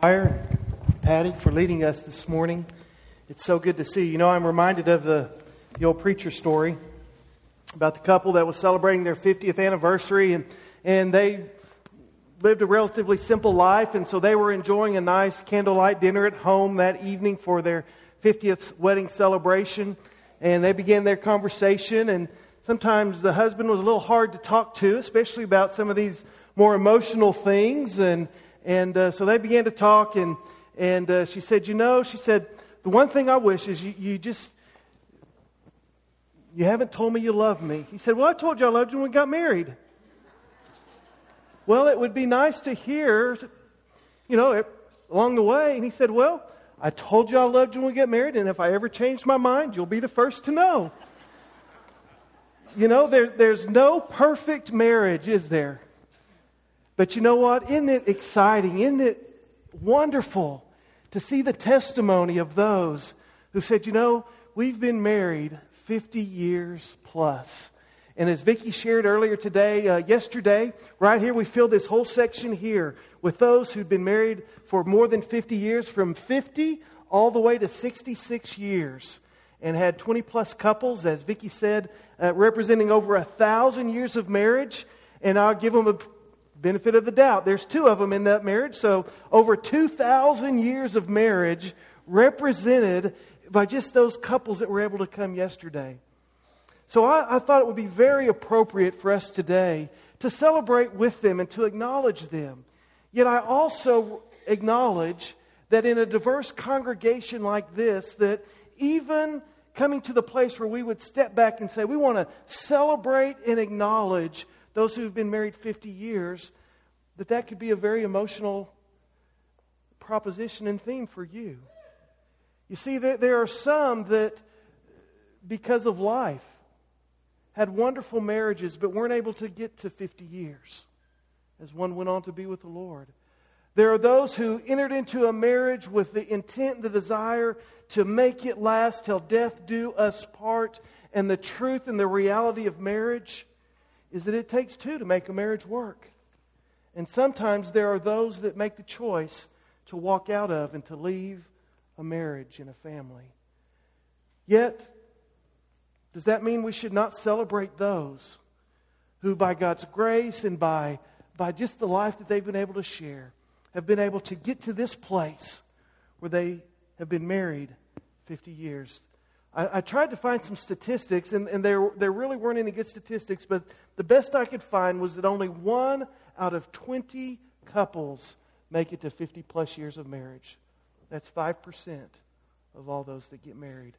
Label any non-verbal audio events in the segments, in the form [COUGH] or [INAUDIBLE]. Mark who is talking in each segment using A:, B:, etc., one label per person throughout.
A: choir, Patty, for leading us this morning. It's so good to see you. You know, I'm reminded of the, the old preacher story about the couple that was celebrating their 50th anniversary, and, and they lived a relatively simple life, and so they were enjoying a nice candlelight dinner at home that evening for their 50th wedding celebration. And they began their conversation, and sometimes the husband was a little hard to talk to, especially about some of these more emotional things. And, and uh, so they began to talk, and, and uh, she said, You know, she said, the one thing I wish is you, you just, you haven't told me you love me. He said, Well, I told you I loved you when we got married. Well, it would be nice to hear, you know, along the way. And he said, Well, I told you I loved you when we get married, and if I ever change my mind, you'll be the first to know. You know, there, there's no perfect marriage, is there? But you know what? Isn't it exciting? Isn't it wonderful to see the testimony of those who said, you know, we've been married 50 years plus. And as Vicki shared earlier today, uh, yesterday, right here, we filled this whole section here with those who'd been married for more than 50 years, from 50 all the way to 66 years, and had 20 plus couples, as Vicki said, uh, representing over a thousand years of marriage. And I'll give them a benefit of the doubt. There's two of them in that marriage, so over 2,000 years of marriage represented by just those couples that were able to come yesterday. So I, I, thought it would be very appropriate for us today to celebrate with them and to acknowledge them. Yet I also acknowledge that in a diverse congregation like this, that even coming to the place where we would step back and say, we want to celebrate and acknowledge those who've been married 50 years, that that could be a very emotional proposition and theme for you. You see, there are some that, because of life, had wonderful marriages but weren't able to get to 50 years as one went on to be with the Lord. There are those who entered into a marriage with the intent the desire to make it last till death do us part. And the truth and the reality of marriage is that it takes two to make a marriage work. And sometimes there are those that make the choice to walk out of and to leave a marriage and a family. Yet, does that mean we should not celebrate those who, by God's grace and by, by just the life that they've been able to share, have been able to get to this place where they have been married 50 years? I, I tried to find some statistics, and, and there, there really weren't any good statistics, but the best I could find was that only one out of 20 couples make it to 50 plus years of marriage. That's 5% of all those that get married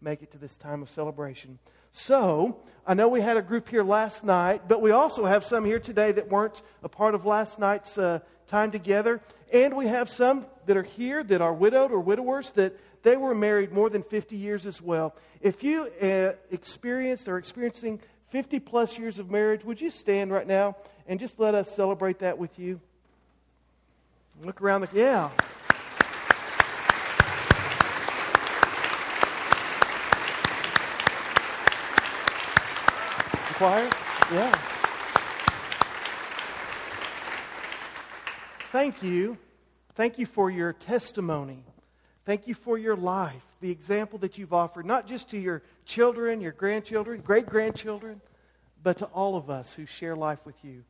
A: make it to this time of celebration. So, I know we had a group here last night, but we also have some here today that weren't a part of last night's uh, time together. And we have some that are here that are widowed or widowers that they were married more than 50 years as well. If you uh, experienced or experiencing 50 plus years of marriage, would you stand right now and just let us celebrate that with you? Look around the, yeah. choir? Yeah. Thank you. Thank you for your testimony. Thank you for your life, the example that you've offered, not just to your children, your grandchildren, great grandchildren, but to all of us who share life with you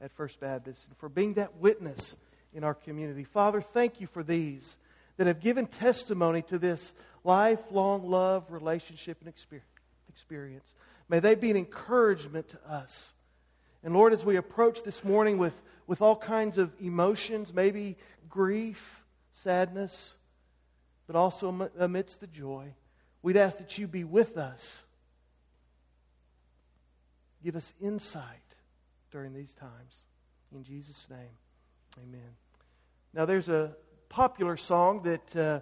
A: at First Baptist, and for being that witness in our community. Father, thank you for these that have given testimony to this lifelong love, relationship, and experience. May they be an encouragement to us. And Lord, as we approach this morning with, with all kinds of emotions, maybe grief, sadness, but also amidst the joy, we'd ask that you be with us. Give us insight during these times. In Jesus' name, amen. Now, there's a popular song that. Uh,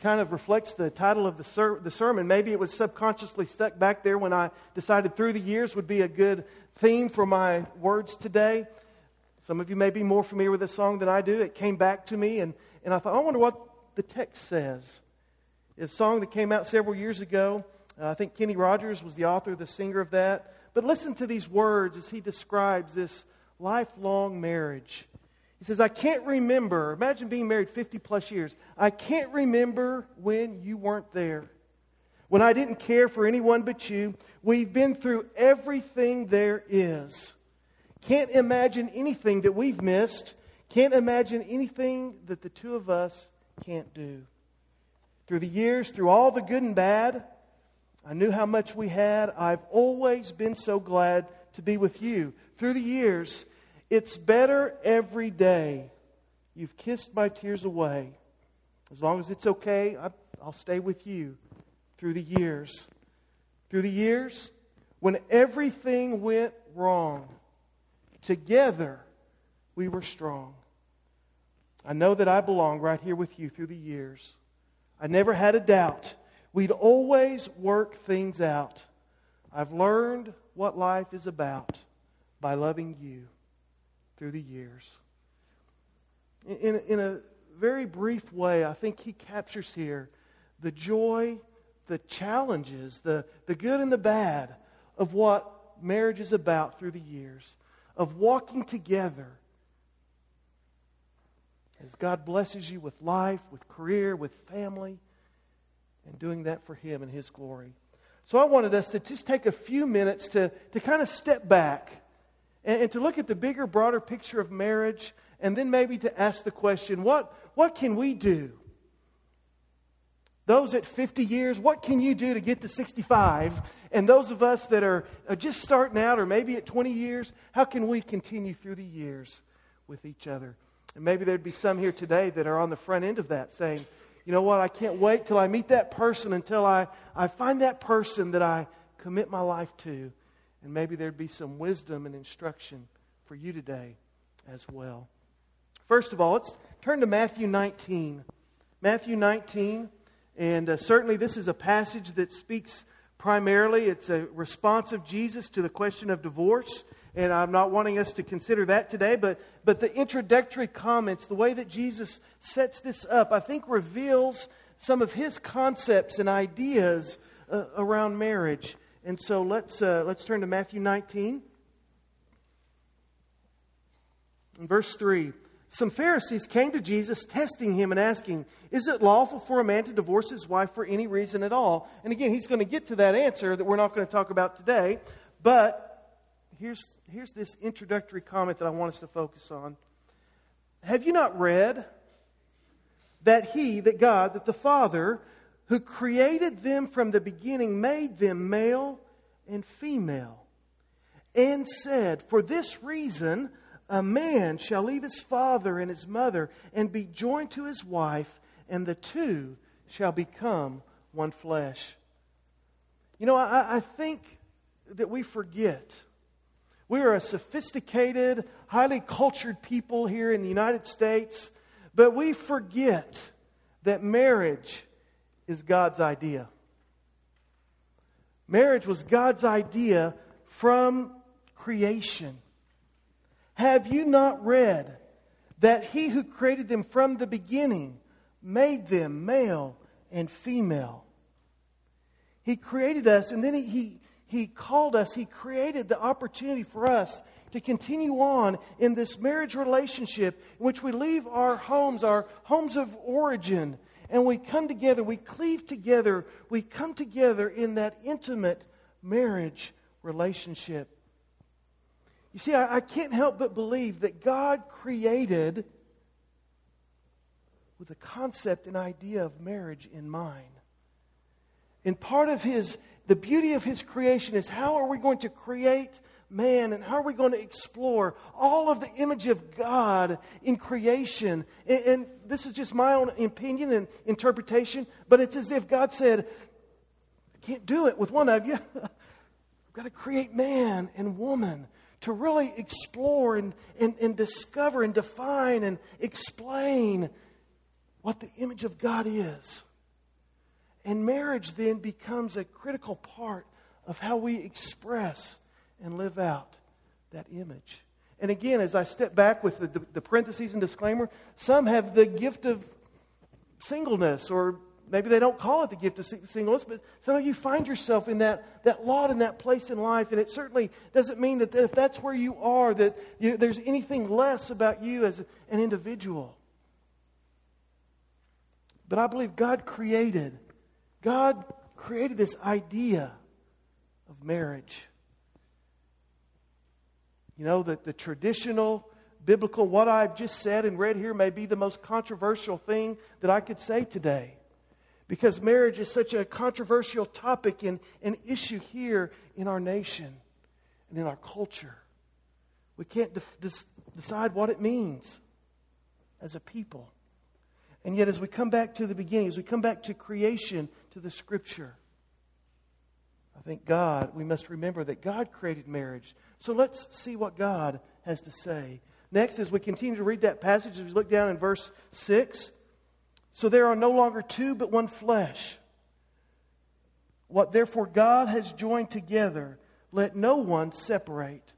A: kind of reflects the title of the, ser- the sermon. Maybe it was subconsciously stuck back there when I decided through the years would be a good theme for my words today. Some of you may be more familiar with this song than I do. It came back to me, and, and I thought, I wonder what the text says. It's a song that came out several years ago. Uh, I think Kenny Rogers was the author, the singer of that. But listen to these words as he describes this lifelong marriage. He says, I can't remember. Imagine being married 50 plus years. I can't remember when you weren't there. When I didn't care for anyone but you. We've been through everything there is. Can't imagine anything that we've missed. Can't imagine anything that the two of us can't do. Through the years, through all the good and bad, I knew how much we had. I've always been so glad to be with you. Through the years, it's better every day. You've kissed my tears away. As long as it's okay, I'll stay with you through the years. Through the years, when everything went wrong, together we were strong. I know that I belong right here with you through the years. I never had a doubt. We'd always work things out. I've learned what life is about by loving you through the years. In, in a very brief way, I think he captures here the joy, the challenges, the, the good and the bad of what marriage is about through the years, of walking together as God blesses you with life, with career, with family, and doing that for Him and His glory. So I wanted us to just take a few minutes to, to kind of step back and, and to look at the bigger, broader picture of marriage, and then maybe to ask the question what, what can we do? Those at 50 years, what can you do to get to 65? And those of us that are just starting out or maybe at 20 years, how can we continue through the years with each other? And maybe there'd be some here today that are on the front end of that saying, you know what, I can't wait till I meet that person until I, I find that person that I commit my life to. And maybe there'd be some wisdom and instruction for you today as well. First of all, let's turn to Matthew 19. Matthew 19, and uh, certainly this is a passage that speaks primarily, it's a response of Jesus to the question of divorce. And I'm not wanting us to consider that today, but, but the introductory comments, the way that Jesus sets this up, I think reveals some of his concepts and ideas uh, around marriage. And so let's, uh, let's turn to Matthew 19. In verse 3, some Pharisees came to Jesus, testing him and asking, Is it lawful for a man to divorce his wife for any reason at all? And again, he's going to get to that answer that we're not going to talk about today. But here's, here's this introductory comment that I want us to focus on. Have you not read that He, that God, that the Father, who created them from the beginning, made them male and female, and said, For this reason, a man shall leave his father and his mother and be joined to his wife, and the two shall become one flesh. You know, I, I think that we forget we are a sophisticated, highly cultured people here in the United States, but we forget that marriage is God's idea. Marriage was God's idea from creation. Have you not read that He who created them from the beginning made them male and female? He created us, and then He, he he called us, He created the opportunity for us to continue on in this marriage relationship in which we leave our homes, our homes of origin, and we come together, we cleave together, we come together in that intimate marriage relationship. You see, I, I can't help but believe that God created with the concept and idea of marriage in mind. And part of his the beauty of his creation is how are we going to create man and how are we going to explore all of the image of God in creation? And, and, this is just my own opinion and interpretation, but it's as if God said, I can't do it with one of you. [LAUGHS] I've got to create man and woman to really explore and, and, and discover and define and explain what the image of God is. And marriage then becomes a critical part of how we express and live out that image. And again, as I step back with the, the, parentheses and disclaimer, some have the gift of singleness or maybe they don't call it the gift of singleness, but some of you find yourself in that, that lot, in that place in life. And it certainly doesn't mean that if that's where you are, that you, there's anything less about you as an individual. But I believe God created, God created this idea of marriage. You know, that the traditional biblical, what I've just said and read here may be the most controversial thing that I could say today. Because marriage is such a controversial topic and an issue here in our nation and in our culture. We can't de- decide what it means as a people. And yet, as we come back to the beginning, as we come back to creation, to the scripture, I think God, we must remember that God created marriage. So let's see what God has to say. Next, as we continue to read that passage, as we look down in verse 6, so there are no longer two, but one flesh. What therefore God has joined together, let no one separate.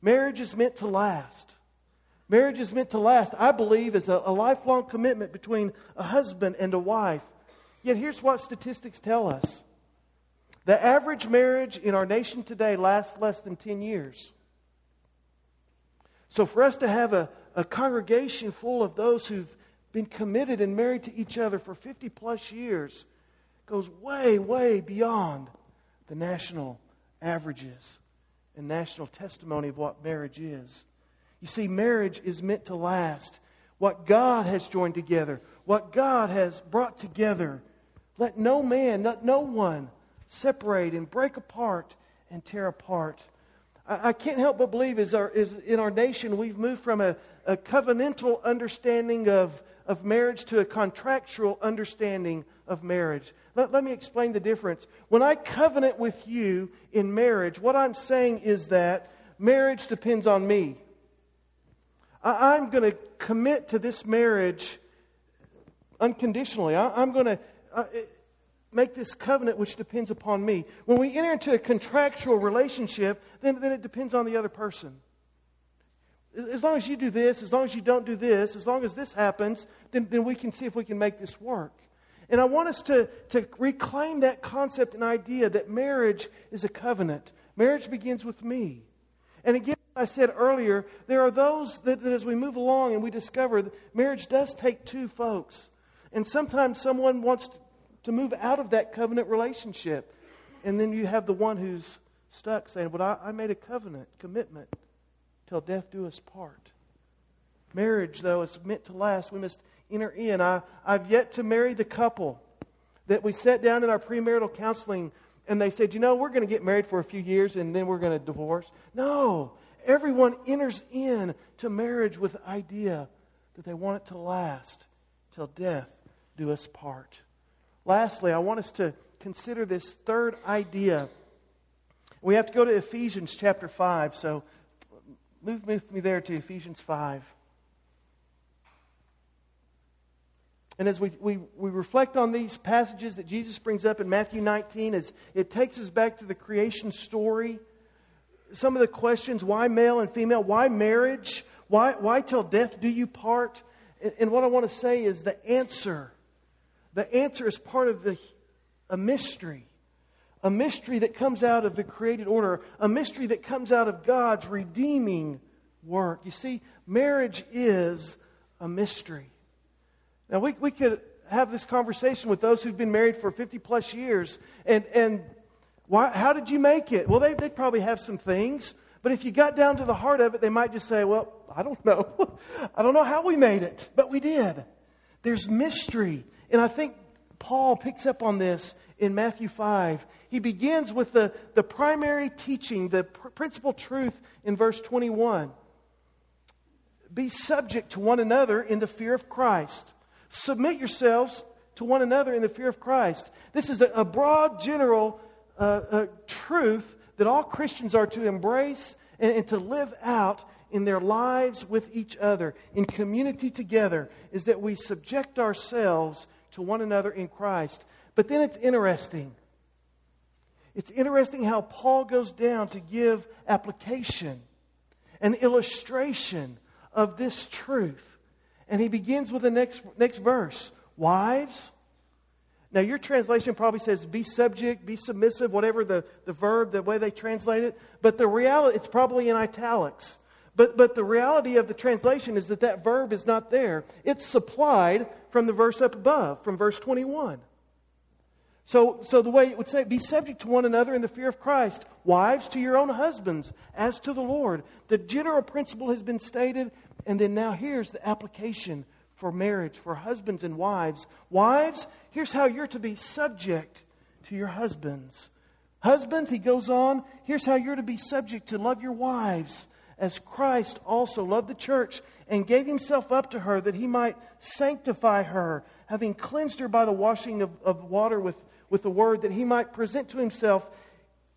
A: Marriage is meant to last. Marriage is meant to last, I believe, is a, a lifelong commitment between a husband and a wife. Yet here's what statistics tell us the average marriage in our nation today lasts less than 10 years. So, for us to have a, a congregation full of those who've been committed and married to each other for 50 plus years goes way, way beyond the national averages and national testimony of what marriage is. You see, marriage is meant to last. What God has joined together, what God has brought together, let no man, let no one separate and break apart and tear apart. I, I can't help but believe is, our, is in our nation we've moved from a, a covenantal understanding of, of marriage to a contractual understanding of marriage. Let, let me explain the difference. When I covenant with you in marriage, what I'm saying is that marriage depends on me. I, am going to commit to this marriage unconditionally. I, am going to uh, make this covenant which depends upon me. When we enter into a contractual relationship, then, then it depends on the other person. As long as you do this, as long as you don't do this, as long as this happens, then, then we can see if we can make this work. And I want us to, to reclaim that concept and idea that marriage is a covenant. Marriage begins with me. And again, I said earlier, there are those that, that as we move along and we discover that marriage does take two folks. And sometimes someone wants to move out of that covenant relationship. And then you have the one who's stuck saying, But I, I made a covenant, commitment, till death do us part. Marriage, though, is meant to last. We must enter in. I, I've yet to marry the couple that we sat down in our premarital counseling and they said, you know, we're going to get married for a few years and then we're going to divorce. No. Everyone enters in to marriage with the idea that they want it to last till death do us part. Lastly, I want us to consider this third idea. We have to go to Ephesians chapter 5, so move with me there to Ephesians 5. And as we, we, we reflect on these passages that Jesus brings up in Matthew 19, as it takes us back to the creation story, some of the questions why male and female, why marriage, why, why till death do you part? And, and what I want to say is the answer. The answer is part of the, a mystery. A mystery that comes out of the created order, a mystery that comes out of God's redeeming work. You see, marriage is a mystery. Now, we, we could have this conversation with those who've been married for 50 plus years, and, and why, how did you make it? Well, they, they'd probably have some things, but if you got down to the heart of it, they might just say, Well, I don't know. [LAUGHS] I don't know how we made it, but we did. There's mystery. And I think Paul picks up on this in Matthew 5. He begins with the, the primary teaching, the pr- principal truth in verse 21. Be subject to one another in the fear of Christ. Submit yourselves to one another in the fear of Christ. This is a, a broad, general uh, uh, truth that all Christians are to embrace and, and, to live out in their lives with each other, in community together, is that we subject ourselves to one another in Christ. But then it's interesting. It's interesting how Paul goes down to give application, an illustration of this truth. And he begins with the next, next verse Wives, Now, your translation probably says be subject, be submissive, whatever the, the verb, the way they translate it. But the reality, it's probably in italics. But, but the reality of the translation is that that verb is not there. It's supplied from the verse up above, from verse 21. So, so the way it would say, be subject to one another in the fear of Christ. Wives to your own husbands, as to the Lord. The general principle has been stated, and then now here's the application for marriage, for husbands and wives. Wives, here's how you're to be subject to your husbands. Husbands, he goes on, here's how you're to be subject to love your wives as Christ also loved the church and gave himself up to her that he might sanctify her, having cleansed her by the washing of, of water with, with the word, that he might present to himself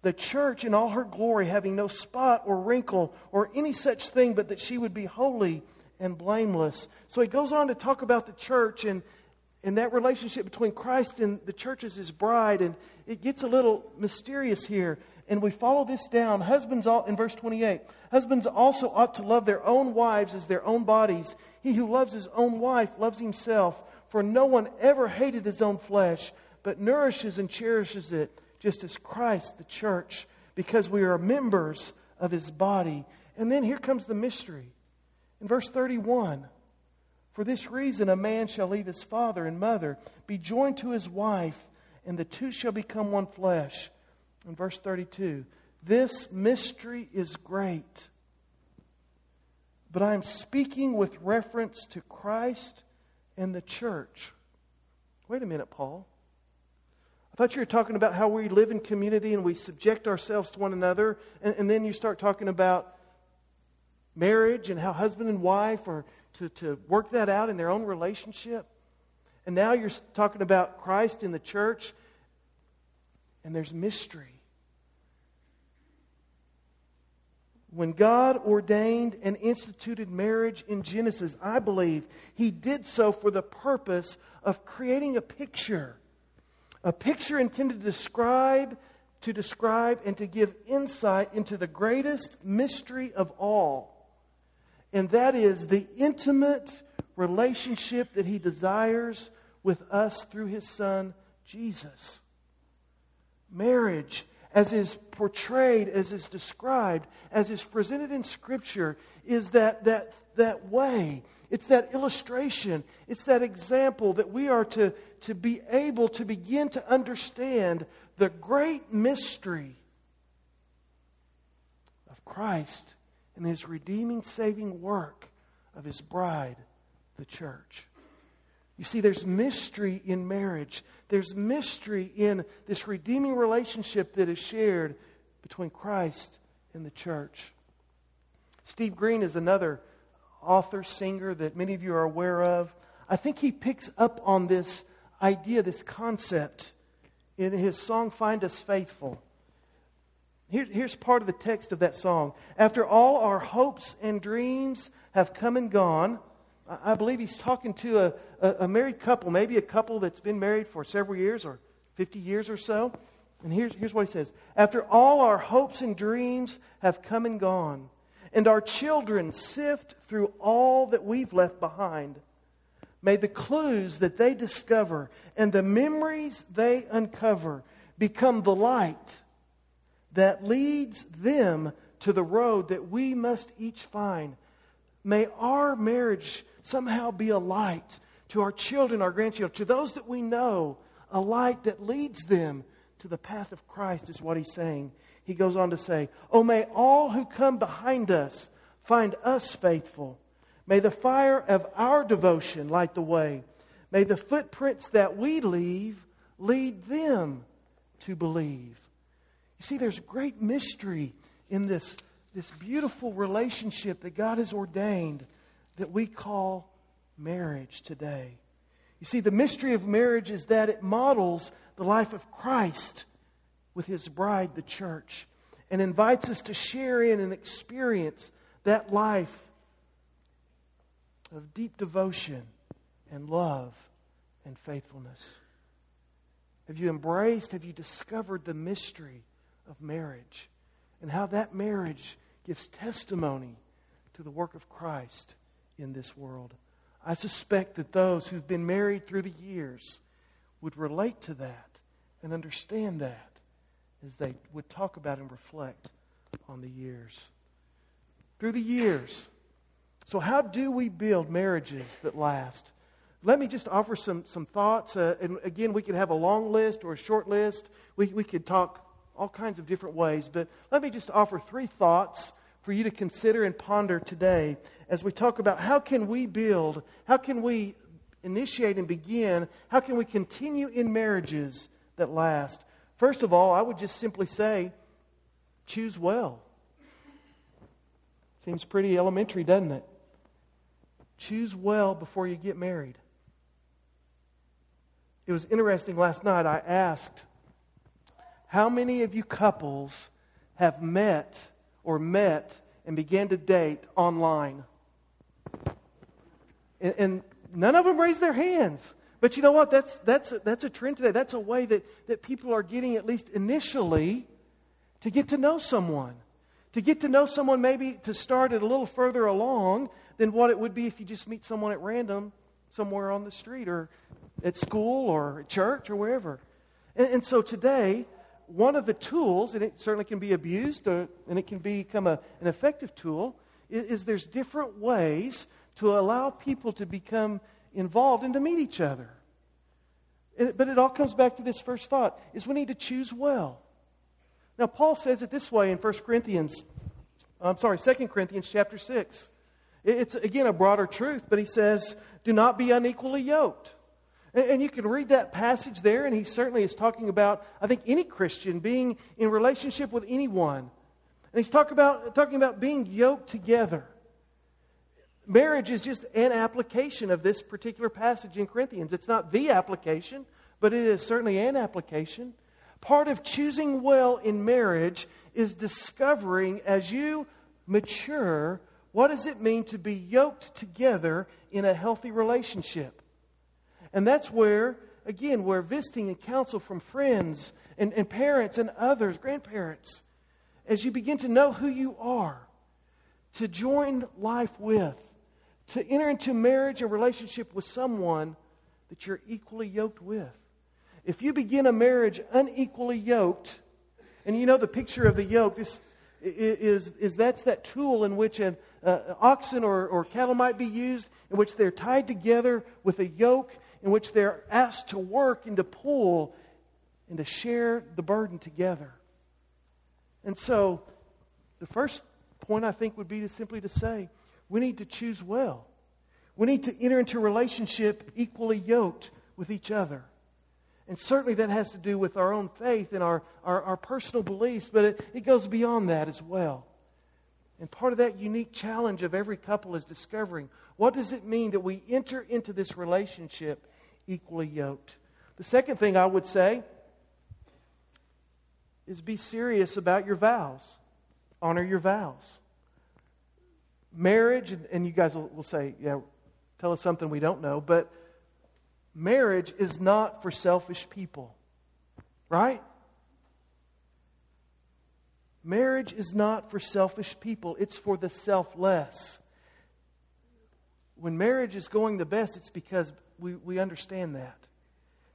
A: the church in all her glory, having no spot or wrinkle or any such thing, but that she would be holy and blameless. So he goes on to talk about the church and, and that relationship between Christ and the church as his bride. And it gets a little mysterious here. And we follow this down. Husbands, all, in verse 28, husbands also ought to love their own wives as their own bodies. He who loves his own wife loves himself, for no one ever hated his own flesh, but nourishes and cherishes it, just as Christ, the church, because we are members of his body. And then here comes the mystery. In verse 31, for this reason a man shall leave his father and mother, be joined to his wife, and the two shall become one flesh. In verse 32, this mystery is great. But I am speaking with reference to Christ and the church. Wait a minute, Paul. I thought you were talking about how we live in community and we subject ourselves to one another, and, and then you start talking about marriage and how husband and wife are to, to work that out in their own relationship. And now you're talking about Christ in the church, and there's mystery. When God ordained and instituted marriage in Genesis, I believe He did so for the purpose of creating a picture. A picture intended to describe, to describe and to give insight into the greatest mystery of all and that is the intimate relationship that He desires with us through His Son, Jesus. Marriage, as is portrayed, as is described, as is presented in Scripture, is that, that, that way. It's that illustration. It's that example that we are to, to be able to begin to understand the great mystery of Christ and his redeeming, saving work of his bride, the church. You see, there's mystery in marriage. There's mystery in this redeeming relationship that is shared between Christ and the church. Steve Green is another author, singer that many of you are aware of. I think he picks up on this idea, this concept, in his song, Find Us Faithful. Here, here's part of the text of that song. After all our hopes and dreams have come and gone, I, believe he's talking to a, a, a married couple, maybe a couple that's been married for several years or 50 years or so. And here's, here's what he says After all our hopes and dreams have come and gone, and our children sift through all that we've left behind, may the clues that they discover and the memories they uncover become the light that leads them to the road that we must each find. May our marriage somehow be a light to our children, our grandchildren, to those that we know, a light that leads them to the path of Christ, is what he's saying. He goes on to say, Oh, may all who come behind us find us faithful. May the fire of our devotion light the way. May the footprints that we leave lead them to believe. You see, there's great mystery in this, this beautiful relationship that God has ordained that we call marriage today. You see, the mystery of marriage is that it models the life of Christ with his bride, the church, and invites us to share in and experience that life of deep devotion and love and faithfulness. Have you embraced, have you discovered the mystery of marriage and how that marriage gives testimony to the work of Christ in this world. I suspect that those who've been married through the years would relate to that and understand that as they would talk about and reflect on the years. Through the years. So, how do we build marriages that last? Let me just offer some, some thoughts. Uh, and again, we could have a long list or a short list. We, we could talk all kinds of different ways. But let me just offer three thoughts for you to consider and ponder today as we talk about how can we build, how can we initiate and begin, how can we continue in marriages that last. First of all, I would just simply say choose well. Seems pretty elementary, doesn't it? Choose well before you get married. It was interesting last night. I asked, How many of you couples have met or met and began to date online? And, and none of them raised their hands. But you know what? That's, that's, that's a trend today. That's a way that, that people are getting, at least initially, to get to know someone. To get to know someone, maybe to start it a little further along than what it would be if you just meet someone at random somewhere on the street or at school or at church or wherever. And, and so today, one of the tools, and it certainly can be abused or, and it can become a, an effective tool, is, is there's different ways to allow people to become involved and to meet each other. But it all comes back to this first thought is we need to choose well. Now Paul says it this way in 1 Corinthians I'm sorry, 2 Corinthians chapter 6. It's again a broader truth, but he says, "Do not be unequally yoked." And you can read that passage there, and he certainly is talking about, I think, any Christian being in relationship with anyone. And he's talk about, talking about being yoked together. Marriage is just an application of this particular passage in Corinthians. It's not the application, but it is certainly an application. Part of choosing well in marriage is discovering as you mature what does it mean to be yoked together in a healthy relationship. And that's where, again, where visiting and counsel from friends and, and parents and others, grandparents, as you begin to know who you are, to join life with, to enter into marriage and relationship with someone that you're equally yoked with. If you begin a marriage unequally yoked, and you know the picture of the yoke, this is, is that's that tool in which an uh, oxen or, or cattle might be used, in which they're tied together with a yoke, in which they're asked to work and to pull and to share the burden together. And so, the first point I think would be to simply to say, we need to choose well. We need to enter into relationship equally yoked with each other. And certainly that has to do with our own faith and our, our, our personal beliefs, but it, it goes beyond that as well. And part of that unique challenge of every couple is discovering what does it mean that we enter into this relationship equally yoked. The second thing I would say is be serious about your vows. Honor your vows marriage, and, you guys will, will say, yeah, tell us something we don't know, but marriage is not for selfish people, right? Marriage is not for selfish people, it's for the selfless. When marriage is going the best, it's because we, we understand that.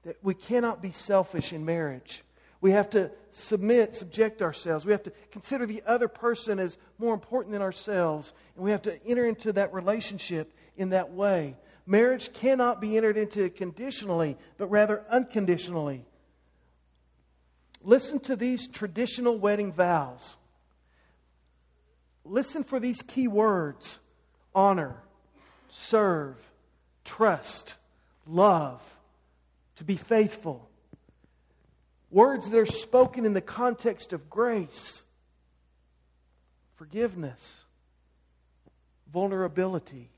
A: That we cannot be selfish in marriage. We have to submit, subject ourselves. We have to consider the other person as more important than ourselves. And we have to enter into that relationship in that way. Marriage cannot be entered into conditionally, but rather unconditionally. Listen to these traditional wedding vows. Listen for these key words honor, serve, trust, love, to be faithful Words that are spoken in the context of grace, forgiveness, vulnerability.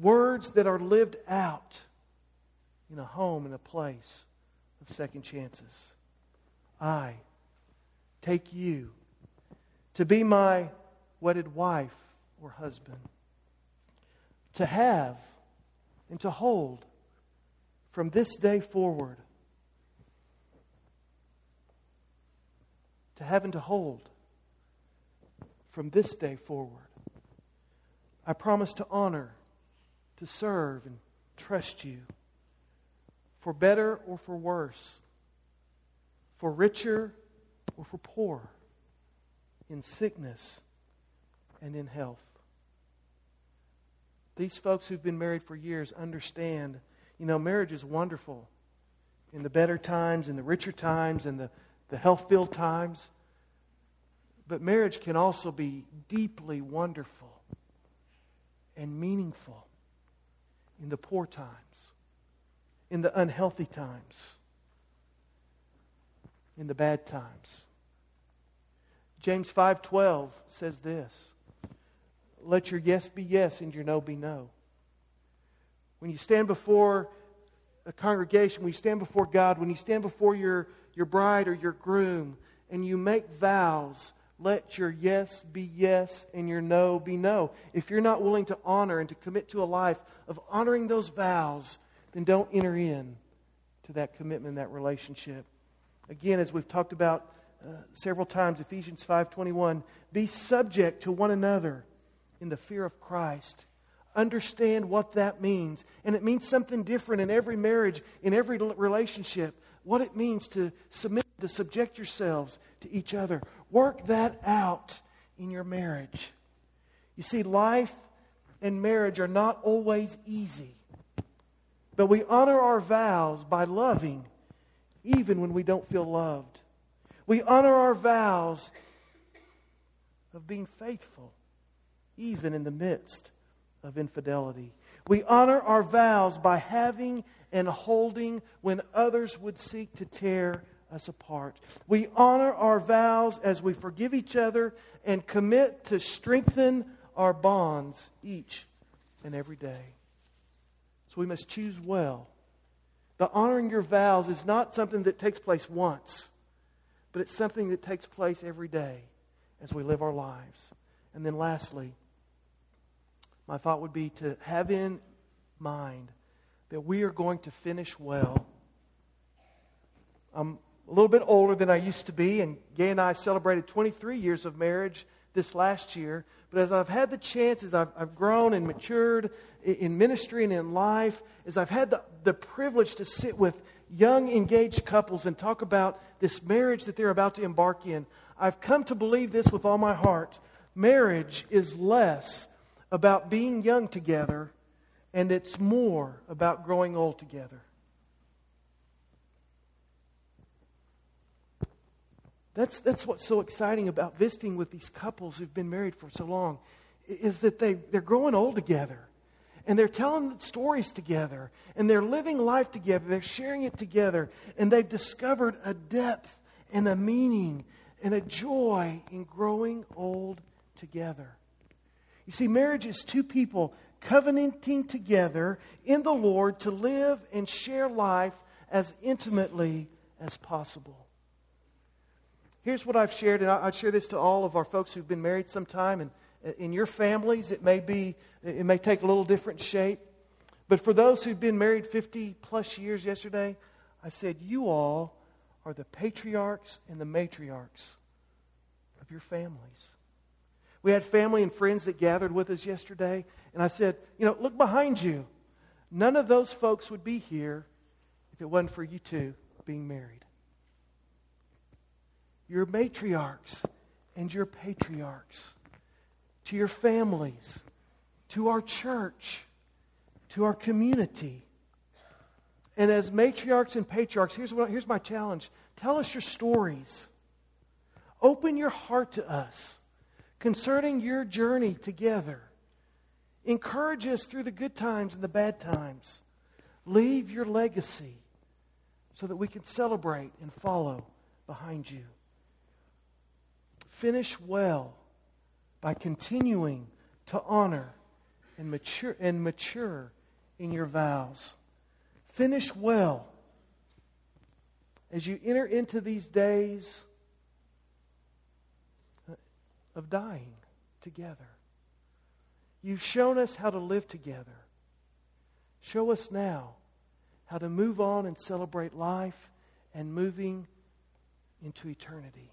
A: Words that are lived out in a home, in a place of second chances. I take you to be my wedded wife or husband, to have and to hold from this day forward to have and to hold from this day forward. I promise to honor, to serve, and trust you for better or for worse, for richer or for poor, in sickness and in health. These folks who've been married for years understand, you know, marriage is wonderful in the better times, in the richer times, in the, the health filled times. But marriage can also be deeply wonderful and meaningful in the poor times, in the unhealthy times, in the bad times. James 5:12 says this, "Let your yes be yes and your no be no." When you stand before a congregation, when you stand before God, when you stand before your, your bride or your groom, and you make vows, let your yes be yes and your no be no. If you're not willing to honor and to commit to a life of honoring those vows, then don't enter in to that commitment, that relationship. Again, as we've talked about uh, several times, Ephesians 5:21, be subject to one another in the fear of Christ. Understand what that means, and it means something different in every marriage, in every relationship. What it means to submit, to subject yourselves to each other. Work that out in your marriage. You see, life and marriage are not always easy. But we honor our vows by loving even when we don't feel loved. We honor our vows of being faithful even in the midst of infidelity. We honor our vows by having and holding when others would seek to tear us apart. We honor our vows as we forgive each other and commit to strengthen our bonds each and every day. So we must choose well. The honoring your vows is not something that takes place once, but it's something that takes place every day as we live our lives. And then lastly, my thought would be to have in mind that we are going to finish well. I'm a little bit older than I used to be, and Gay and I celebrated 23 years of marriage this last year. But as I've had the chance, as I've, I've grown and matured in ministry and in life, as I've had the, the privilege to sit with young engaged couples and talk about this marriage that they're about to embark in, I've come to believe this with all my heart. Marriage is less about being young together, and it's more about growing old together. That's, that's what's so exciting about visiting with these couples who've been married for so long, is that they, they're growing old together. And they're telling stories together. And they're living life together. They're sharing it together. And they've discovered a depth and a meaning and a joy in growing old together. You see, marriage is two people covenanting together in the Lord to live and share life as intimately as possible. Here's what I've shared, and I'd share this to all of our folks who've been married some time. And uh, in your families, it may be, it may take a little different shape. But for those who've been married 50 plus years yesterday, I said, you all are the patriarchs and the matriarchs of your families. We had family and friends that gathered with us yesterday, and I said, you know, look behind you. None of those folks would be here if it wasn't for you two being married your matriarchs and your patriarchs, to your families, to our church, to our community. And as matriarchs and patriarchs, here's, what, here's my challenge tell us your stories. Open your heart to us concerning your journey together. Encourage us through the good times and the bad times. Leave your legacy so that we can celebrate and follow behind you. Finish well by continuing to honor and mature, and mature in your vows. Finish well as you enter into these days of dying together. You've shown us how to live together. Show us now how to move on and celebrate life and moving into eternity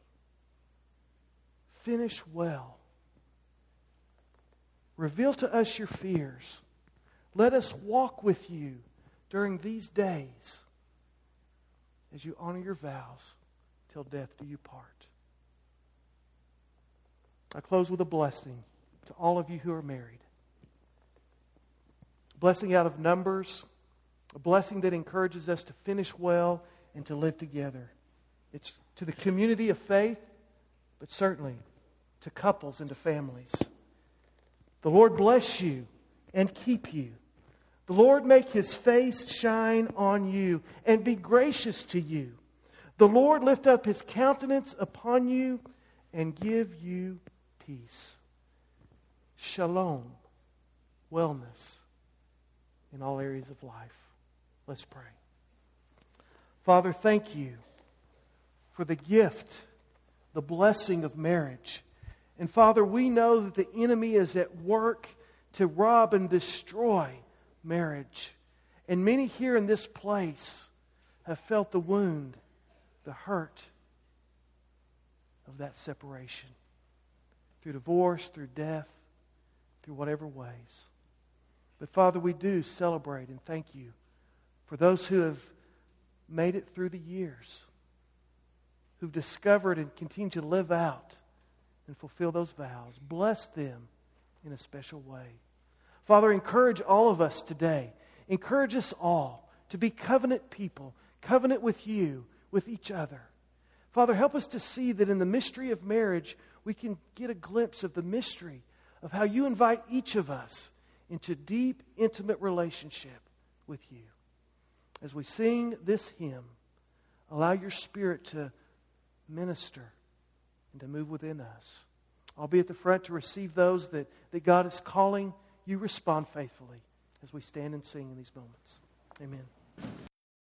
A: finish well. Reveal to us your fears. Let us walk with you during these days as you honor your vows till death do you part. I close with a blessing to all of you who are married. A blessing out of numbers, a blessing that encourages us to finish well and to live together. It's to the community of faith, but certainly to couples and to families. The Lord bless you and keep you. The Lord make his face shine on you and be gracious to you. The Lord lift up his countenance upon you and give you peace. Shalom, wellness in all areas of life. Let's pray. Father, thank you for the gift, the blessing of marriage. And Father, we know that the enemy is at work to rob and destroy marriage. And many here in this place have felt the wound, the hurt of that separation through divorce, through death, through whatever ways. But Father, we do celebrate and thank you for those who have made it through the years, who've discovered and continue to live out and fulfill those vows. Bless them in a special way. Father, encourage all of us today. Encourage us all to be covenant people, covenant with you, with each other. Father, help us to see that in the mystery of marriage, we can get a glimpse of the mystery of how you invite each of us into deep, intimate relationship with you. As we sing this hymn, allow your spirit to minister and to move within us. I'll be at the front to receive those that, that God is calling. You respond faithfully as we stand and sing in these moments. Amen.